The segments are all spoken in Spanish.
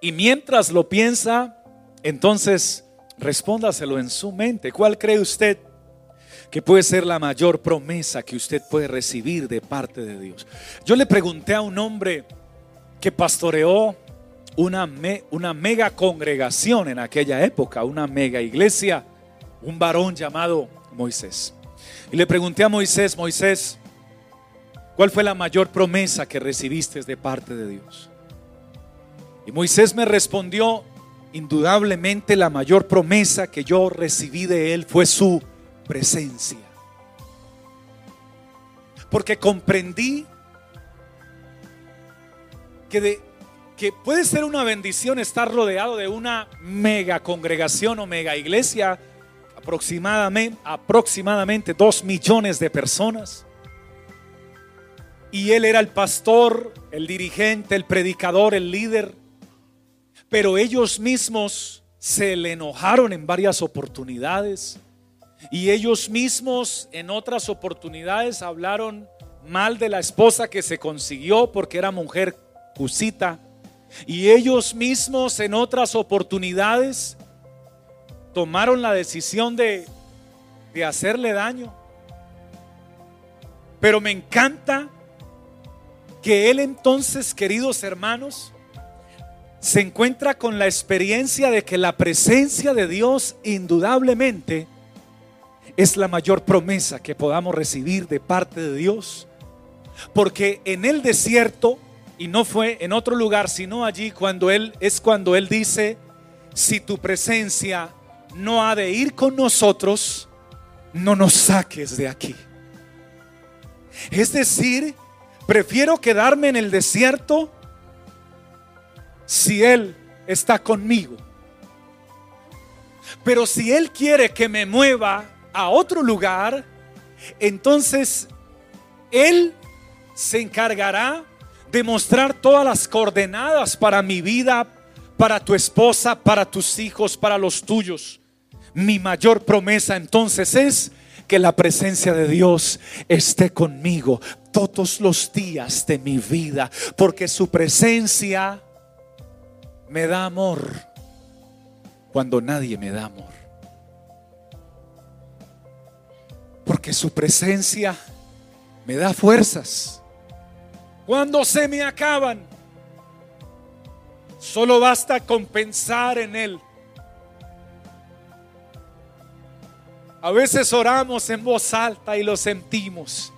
Y mientras lo piensa, entonces respóndaselo en su mente. ¿Cuál cree usted que puede ser la mayor promesa que usted puede recibir de parte de Dios? Yo le pregunté a un hombre que pastoreó una, una mega congregación en aquella época, una mega iglesia, un varón llamado Moisés. Y le pregunté a Moisés, Moisés, ¿cuál fue la mayor promesa que recibiste de parte de Dios? Moisés me respondió, indudablemente la mayor promesa que yo recibí de él fue su presencia. Porque comprendí que, de, que puede ser una bendición estar rodeado de una mega congregación o mega iglesia, aproximadamente, aproximadamente dos millones de personas. Y él era el pastor, el dirigente, el predicador, el líder. Pero ellos mismos se le enojaron en varias oportunidades. Y ellos mismos en otras oportunidades hablaron mal de la esposa que se consiguió porque era mujer cusita. Y ellos mismos en otras oportunidades tomaron la decisión de, de hacerle daño. Pero me encanta que él entonces, queridos hermanos, se encuentra con la experiencia de que la presencia de Dios indudablemente es la mayor promesa que podamos recibir de parte de Dios. Porque en el desierto, y no fue en otro lugar, sino allí cuando Él es cuando Él dice, si tu presencia no ha de ir con nosotros, no nos saques de aquí. Es decir, prefiero quedarme en el desierto si Él está conmigo. Pero si Él quiere que me mueva a otro lugar, entonces Él se encargará de mostrar todas las coordenadas para mi vida, para tu esposa, para tus hijos, para los tuyos. Mi mayor promesa entonces es que la presencia de Dios esté conmigo todos los días de mi vida, porque su presencia me da amor cuando nadie me da amor. Porque su presencia me da fuerzas cuando se me acaban. Solo basta con pensar en Él A veces oramos en voz alta y lo sentimos.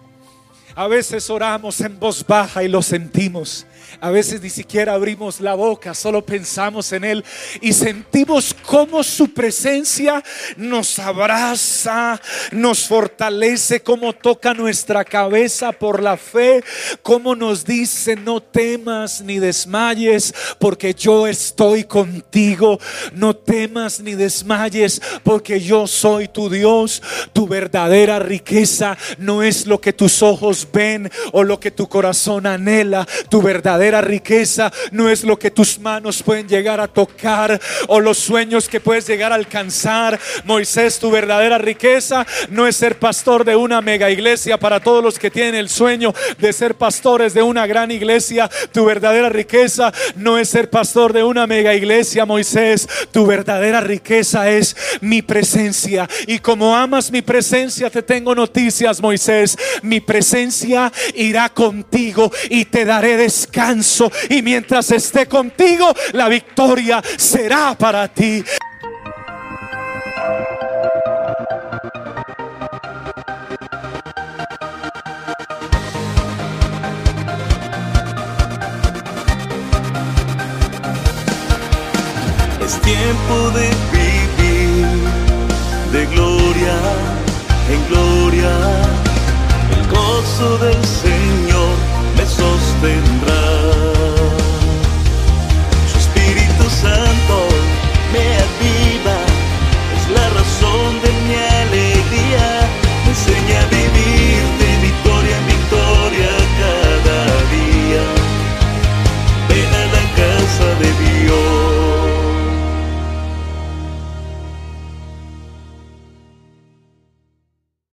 A veces oramos en voz baja y lo sentimos. A veces ni siquiera abrimos la boca, solo pensamos en Él y sentimos cómo su presencia nos abraza, nos fortalece, cómo toca nuestra cabeza por la fe, cómo nos dice, no temas ni desmayes, porque yo estoy contigo. No temas ni desmayes, porque yo soy tu Dios. Tu verdadera riqueza no es lo que tus ojos ven o lo que tu corazón anhela. Tu verdadera riqueza no es lo que tus manos pueden llegar a tocar o los sueños que puedes llegar a alcanzar. Moisés, tu verdadera riqueza no es ser pastor de una mega iglesia para todos los que tienen el sueño de ser pastores de una gran iglesia. Tu verdadera riqueza no es ser pastor de una mega iglesia, Moisés. Tu verdadera riqueza es mi presencia. Y como amas mi presencia, te tengo noticias, Moisés. Mi presencia irá contigo y te daré descanso y mientras esté contigo, la victoria será para ti. Es tiempo de vivir de gloria en gloria, el gozo de